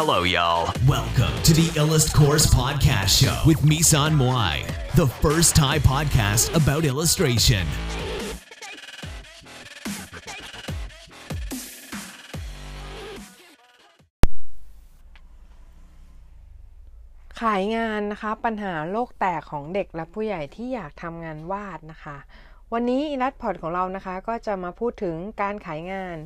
Hello, y'all. Welcome to the Illust Course Podcast Show with Misan Moai, the first Thai podcast about illustration. ขายงานนะคะ ปัญหาโลกแตกของเด็กและผู้ใหญ่ที่อยากทำงานวาดนะคะ วันนี้รัดพอร์ตของเรานะคะ ก็จะมาพูดถึงการขายงาน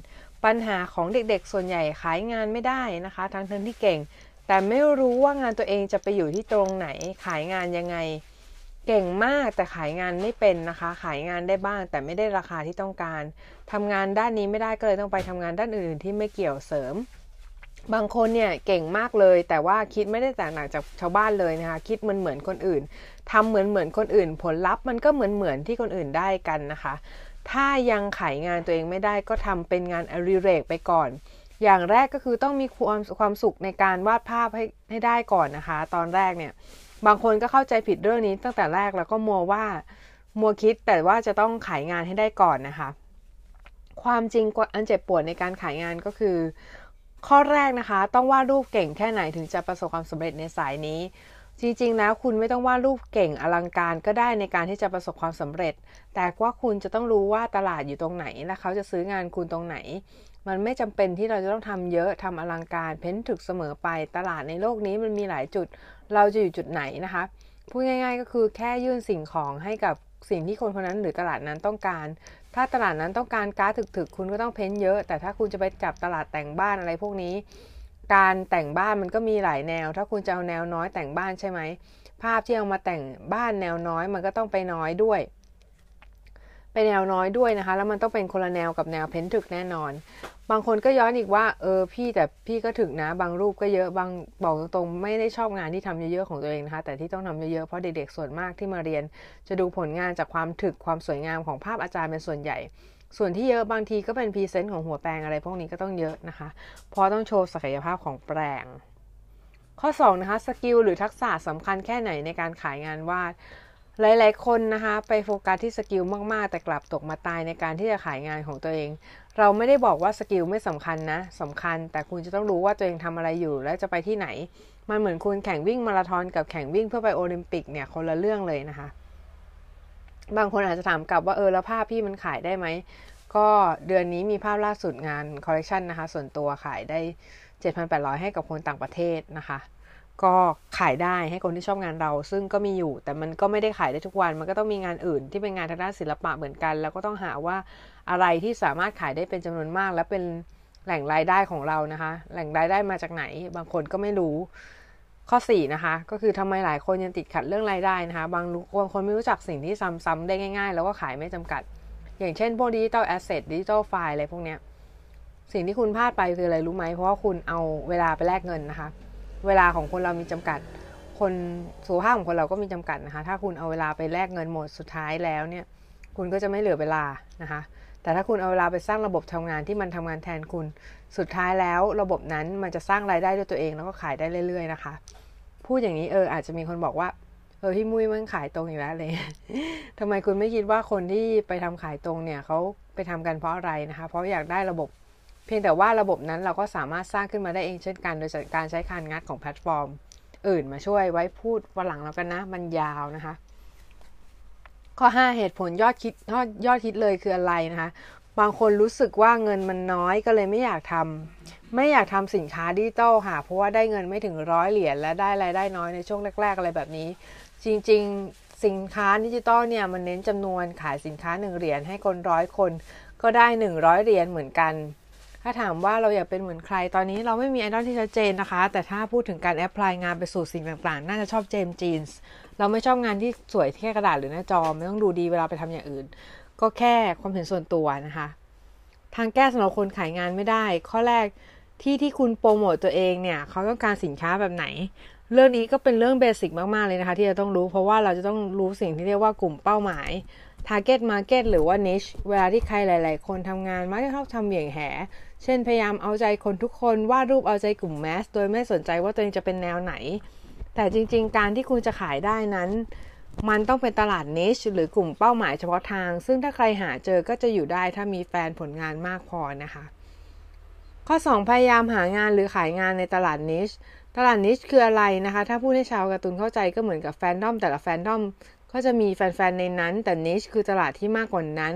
ปัญหาของเด็กๆ ส่วนใหญ่ขายงานไม่ได้นะคะ ทั้งทั้งที่เก่ง แต่ไม่รู้ว่างานตัวเองจะไปอยู่ที่ตรงไหน ขายงานยังไง เก่งมากแต่ขายงานไม่เป็นนะคะ ขายงานได้บ้าง แต่ไม่ได้ราคาที่ต้องการทำงานด้านนี้ไม่ได้ก็เลยต้องไปทำงานด้านอื่นๆ ที่ไม่เกี่ยวเสริม บางคนเนี่ยเก่งมากเลย แต่ว่าคิดไม่ได้แตกต่างจากชาวบ้านเลยนะคะ คิดเหมือนเหมือนคนอื่นทำเหมือนเหมือนคนอื่น ผลลัพธ์มันก็เหมือนเหมือนที่คนอื่นได้กันนะคะ ถ้ายังขายงานตัวเองไม่ได้ก็ทำเป็นงานอริเรกไปก่อน อย่างแรกก็คือต้องมีความความสุขในการวาดภาพให้ให้ได้ก่อนนะคะ ตอนแรกเนี่ย บางคนก็เข้าใจผิดเรื่องนี้ตั้งแต่แรกแล้วก็มัวว่ามัวคิดแต่ว่าจะต้องขายงานให้ได้ก่อนนะคะ ความจริงอันเจ็บปวดในการขายงานก็คือ ข้อแรกนะคะ ต้องวาดรูปเก่งแค่ไหนถึงจะประสบความสำเร็จในสายนี้ จริงๆแล้วคุณไม่ต้องวาดรูปเก่งอลังการก็ได้ในการที่จะประสบความสำเร็จ แต่ว่าคุณจะต้องรู้ว่าตลาดอยู่ตรงไหนและเขาจะซื้องานคุณตรงไหน มันไม่จำเป็นที่เราจะต้องทำเยอะทำอลังการ เพ้นถึกเสมอไปตลาดในโลกนี้มันมีหลายจุด เราจะอยู่จุดไหนนะคะพูดง่าย ๆ ก็คือแค่ยื่นสิ่งของให้กับสิ่งที่คนคนนั้นหรือตลาดนั้นต้องการ ถ้าตลาดนั้นต้องการการ์ดถึกๆ คุณก็ต้องเพ้นเยอะ แต่ถ้าคุณจะไปจับตลาดแต่งบ้านอะไรพวกนี้ การแต่งบ้านมันก็มีหลายแนว ถ้าคุณจะเอาแนวน้อยแต่งบ้านใช่ไหม ภาพที่เอามาแต่งบ้านแนวน้อยมันก็ต้องไปน้อยด้วย ไปแนวน้อยด้วยนะคะ แล้วมันต้องเป็นคนละแนวกับแนวเพ้นถึกแน่นอน บางคนก็ย้อนอีกว่า เออพี่แต่พี่ก็ถึกนะ บางรูปก็เยอะ บางบอกตรงๆไม่ได้ชอบงานที่ทำเยอะๆของตัวเองนะคะ แต่ที่ต้องทำเยอะๆเพราะเด็กๆส่วนมากที่มาเรียน จะดูผลงานจากความถึกความสวยงามของภาพอาจารย์เป็นส่วนใหญ่ ส่วนที่เยอะบางทีก็เป็นพรีเซนต์ของหัวแปลงอะไรพวกนี้ก็ต้องเยอะนะคะ เพราะต้องโชว์ศักยภาพของแปลงข้อ2นะคะ skill หรือทักษะสำคัญแค่ไหนในการขายงานวาด หลาย ๆ คนนะคะไปโฟกัสที่ skill มาก ๆ แต่กลับตกม้าตายในการที่จะขายงานของตัวเอง เราไม่ได้บอกว่า skill ไม่สำคัญนะสำคัญ แต่คุณจะต้องรู้ว่าตัวเองทำอะไรอยู่ และจะไปที่ไหน มันเหมือนคุณแข่งวิ่งมาราธอนกับแข่งวิ่งเพื่อไปโอลิมปิกเนี่ยคนละเรื่องเลยนะคะ บางคนอาจจะถามกลับว่าเออแล้วภาพพี่มันขายได้ไหม ก็เดือนนี้มีภาพล่าสุดงานคอลเลคชันนะคะ ส่วนตัวขายได้ 7,800 ให้กับคนต่างประเทศนะคะ ก็ขายได้ให้คนที่ชอบงานเรา ซึ่งก็มีอยู่ แต่มันก็ไม่ได้ขายได้ทุกวัน มันก็ต้องมีงานอื่นที่เป็นงานทางด้านศิลปะเหมือนกัน แล้วก็ต้องหาว่าอะไรที่สามารถขายได้เป็นจำนวนมาก และเป็นแหล่งรายได้ของเรานะคะ แหล่งรายได้มาจากไหน บางคนก็ไม่รู้ ข้อ 4 นะคะ ก็คือทำไมหลายคนยังติดขัดเรื่องรายได้นะคะ บางบางคนไม่รู้จักสิ่งที่ซ้ำๆได้ง่าย ๆ แล้วก็ขายไม่จำกัด อย่างเช่นพวก digital asset digital file อะไรพวกเนี้ยสิ่งที่คุณพลาดไปคืออะไรรู้ไหม เพราะว่าคุณเอาเวลาไปแลกเงินนะคะ เวลาของคนเรามีจำกัด คนสุขภาพของคนเราก็มีจำกัดนะคะ ถ้าคุณเอาเวลาไปแลกเงินหมดสุดท้ายแล้วเนี่ย คุณก็จะไม่เหลือเวลานะคะ แต่ถ้าคุณเอาเวลาไปสร้างระบบทำงานที่มันทำงานแทนคุณ สุดท้ายแล้วระบบนั้นมันจะสร้างรายได้ด้วยตัวเองแล้วก็ขายได้เรื่อย ๆ นะคะ พูดอย่างนี้เอออาจจะมีคนบอกว่าเออพี่มุ้ยมันขายตรงอยู่แล้วเลยทำไมคุณไม่คิดว่าคนที่ไปทำขายตรงเนี่ยเขาไปทำกันเพราะอะไรนะคะ เพราะอยากได้ระบบ เพียงแต่ว่าระบบนั้นเราก็สามารถสร้างขึ้นมาได้เองเช่นกัน โดยการใช้การงัดของแพลตฟอร์ม อื่นมาช่วยไว้พูดวันหลังแล้วกันนะ มันยาวนะคะ ข้อ 5 เหตุผลยอดฮิตยอดยอดฮิตเลยคืออะไรนะคะ บางคนรู้สึกว่าเงินมันน้อยก็เลยไม่อยากทำไม่อยากทำสินค้าดิจิตอลค่ะ เพราะว่าได้เงินไม่ถึงร้อยเหรียญและได้รายได้น้อยในช่วงแรก ๆ อะไรแบบนี้ จริง ๆ สินค้าดิจิตอลเนี่ยมันเน้นจำนวนขายสินค้า1เหรียญให้คนร้อยคน ก็ได้ 100เหรียญเหมือนกัน ถ้าถามว่าเราอยากเป็นเหมือนใครตอนนี้เราไม่มีไอดอลที่ชัดเจนนะคะ แต่ถ้าพูดถึงการ apply งานไปสู่สิ่งต่างๆ น่าจะชอบ James Jean เราไม่ชอบงานที่สวยแค่กระดาษหรือหน้าจอมันต้องดูดีเวลาไปทำอย่างอื่น ก็แค่ความเห็นส่วนตัวนะคะ ทางแก้สำหรับคนขายงานไม่ได้ ข้อแรกที่ที่คุณโปรโมตตัวเองเนี่ยเขาต้องการสินค้าแบบไหน เรื่องนี้ก็เป็นเรื่องเบสิกมาก ๆ เลยนะคะ ที่จะต้องรู้เพราะว่าเราจะต้องรู้สิ่งที่เรียกว่ากลุ่มเป้าหมาย target market หรือว่า niche เวลาที่ใครหลาย ๆ คนทำงานมักจะชอบทำเหวี่ยงแห เช่นพยายามเอาใจคนทุกคนวาดรูปเอาใจกลุ่มแมสโดยไม่สนใจว่าตัวเองจะเป็นแนวไหน แต่จริง ๆ การที่คุณจะขายได้นั้น มันต้องเป็นตลาด niche หรือกลุ่มเป้าหมายเฉพาะทาง ซึ่งถ้าใครหาเจอก็จะอยู่ได้ถ้ามีแฟนผลงานมากพอนะคะ ข้อ 2 พยายามหางานหรือขายงานในตลาดนิชตลาดนิชคืออะไรนะคะ ถ้าพูดให้ชาวการ์ตูนเข้าใจก็เหมือนกับแฟนดอม แต่ละแฟนดอมก็จะมีแฟนๆในนั้น แต่นิชคือตลาดที่มากกว่านั้น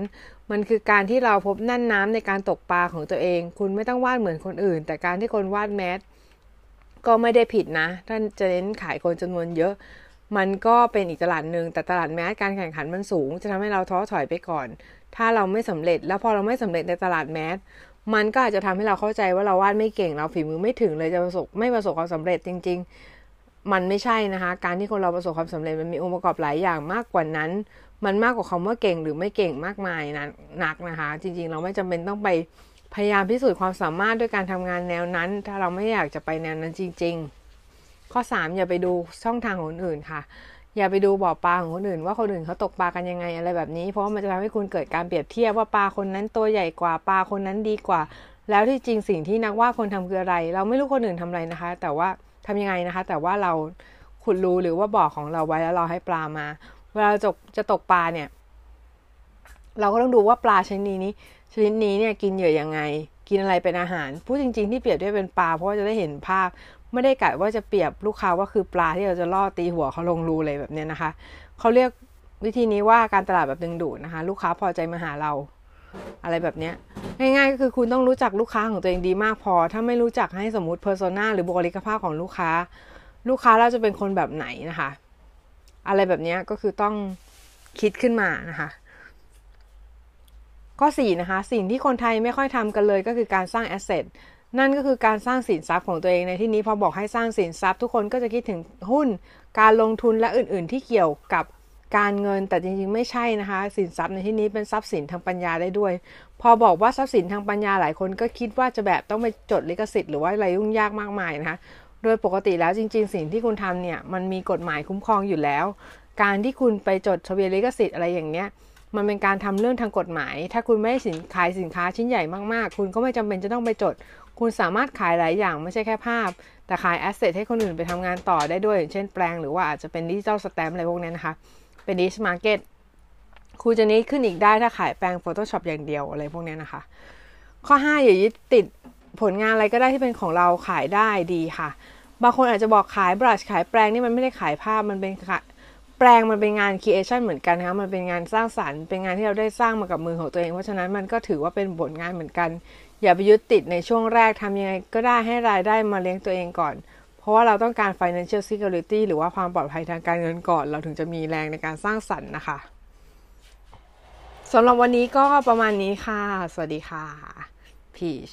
มันคือการที่เราพบนั่นน้ำในการตกปลาของตัวเอง คุณไม่ต้องวาดเหมือนคนอื่น แต่การที่คนวาดแมสก็ไม่ได้ผิดนะ ท่านจะเน้นขายคนจำนวนเยอะ มันก็เป็นอีกตลาดหนึ่งแต่ตลาดแมสการแข่งขันมันสูง จะทำให้เราท้อถอยไปก่อน ถ้าเราไม่สำเร็จ แล้วพอเราไม่สำเร็จในตลาดแมสมันก็อาจจะทำให้เราเข้าใจว่าเราวาดไม่เก่งเราฝีมือไม่ถึงเลยจะประสบไม่ประสบความสำเร็จจริง ๆ มันไม่ใช่นะคะ การที่คนเราประสบความสำเร็จมันมีองค์ประกอบหลายอย่างมากกว่านั้น มันมากกว่าคำว่าเก่งหรือไม่เก่งมากมายนะหนักนะคะ จริง ๆ เราไม่จำเป็นต้องไปพยายามพิสูจน์ความสามารถด้วยการทำงานแนวนั้น ถ้าเราไม่อยากจะไปแนวนั้นจริง ๆ ข้อ 3 อย่าไปดูช่องทางของคนอื่นค่ะ อย่าไปดูบ่อปลาของคนอื่น ว่าคนอื่นเขาตกปลากันยังไงอะไรแบบนี้ เพราะว่ามันจะทำให้คุณเกิดการเปรียบเทียบว่าปลาคนนั้นตัวใหญ่กว่าปลาคนนั้นดีกว่า แล้วที่จริงสิ่งที่นักว่าคนทำคืออะไร เราไม่รู้คนอื่นทำอะไรนะคะ แต่ว่าทำยังไงนะคะ แต่ว่าเราขุดรูหรือว่าบ่อของเราไว้แล้วเราให้ปลามา เวลาจะจะตกปลาเนี่ย เราก็ต้องดูว่าปลาชนิดนี้ ชนิดนี้เนี่ยกินเหยื่อยังไง กินอะไรเป็นอาหาร พูดจริง ๆ ที่เปรียบด้วยเป็นปลาเพราะว่าจะได้เห็นภาพ ไม่ได้กะว่าจะเปรียบลูกค้าว่าคือปลาที่เราจะล่อตีหัวเขาลงรูเลยแบบนี้นะคะ เขาเรียกวิธีนี้ว่าการตลาดแบบดึงดูดนะคะ ลูกค้าพอใจมาหาเรา อะไรแบบนี้ง่ายๆก็คือคุณต้องรู้จักลูกค้าของตัวเองดีมากพอ ถ้าไม่รู้จักให้สมมติ persona หรือบุคลิกภาพของลูกค้า ลูกค้าเราจะเป็นคนแบบไหนนะคะ อะไรแบบนี้ก็คือต้องคิดขึ้นมานะคะข้อ4นะคะ สิ่งที่คนไทยไม่ค่อยทำกันเลยก็คือการสร้าง asset นั่นก็คือการสร้างสินทรัพย์ของตัวเองในที่นี้พอบอกให้สร้างสินทรัพย์ ทุกคนก็จะคิดถึงหุ้น การลงทุนและอื่น ๆ ที่เกี่ยวกับการเงินแต่จริง ๆ ไม่ใช่นะคะ สินทรัพย์ในที่นี้เป็นทรัพย์สินทางปัญญาได้ด้วย พอบอกว่าทรัพย์สินทางปัญญาหลายคนก็คิดว่าจะแบบต้องไปจดลิขสิทธิ์หรือว่าอะไรยุ่งยากมากมายนะคะโดยปกติแล้วจริง ๆ สิ่งที่คุณทำเนี่ยมันมีกฎหมายคุ้มครองอยู่แล้ว การที่คุณไปจดทะเบียนลิขสิทธิ์อะไรอย่างเนี้ยมันเป็นการทำเรื่องทางกฎหมาย ถ้าคุณไม่สินขายสินค้าชิ้นใหญ่มากๆ คุณก็ไม่จำเป็นจะต้องไปจด คุณสามารถขายหลายอย่างไม่ใช่แค่ภาพ แต่ขาย asset ให้คนอื่นไปทำงานต่อได้ด้วยอย่างเช่นแปรงหรือว่าอาจจะเป็น digital stamp อะไรพวกนี้นะคะ เป็น niche market คุณจะ niche ขึ้นอีกได้ถ้าขายแปลง Photoshop อย่างเดียวอะไรพวกนี้นะคะ ข้อ 5 อย่ายึดติดผลงานอะไรก็ได้ที่เป็นของเราขายได้ดีค่ะ บางคนอาจจะบอกขาย brush ขายแปรงนี่มันไม่ได้ขายภาพมันเป็นแปรงมันเป็นงาน creation เหมือนกันนะคะมันเป็นงานสร้างสรรค์ เป็นงานที่เราได้สร้างมากับมือของตัวเอง เพราะฉะนั้นมันก็ถือว่าเป็นผลงานเหมือนกัน อย่าไปยึดติดในช่วงแรกทำยังไงก็ได้ให้รายได้มาเลี้ยงตัวเองก่อน เพราะว่าเราต้องการ financial security หรือว่าความปลอดภัยทางการเงินก่อน เราถึงจะมีแรงในการสร้างสรรค์นะคะสำหรับวันนี้ก็ประมาณนี้ค่ะ สวัสดีค่ะพีช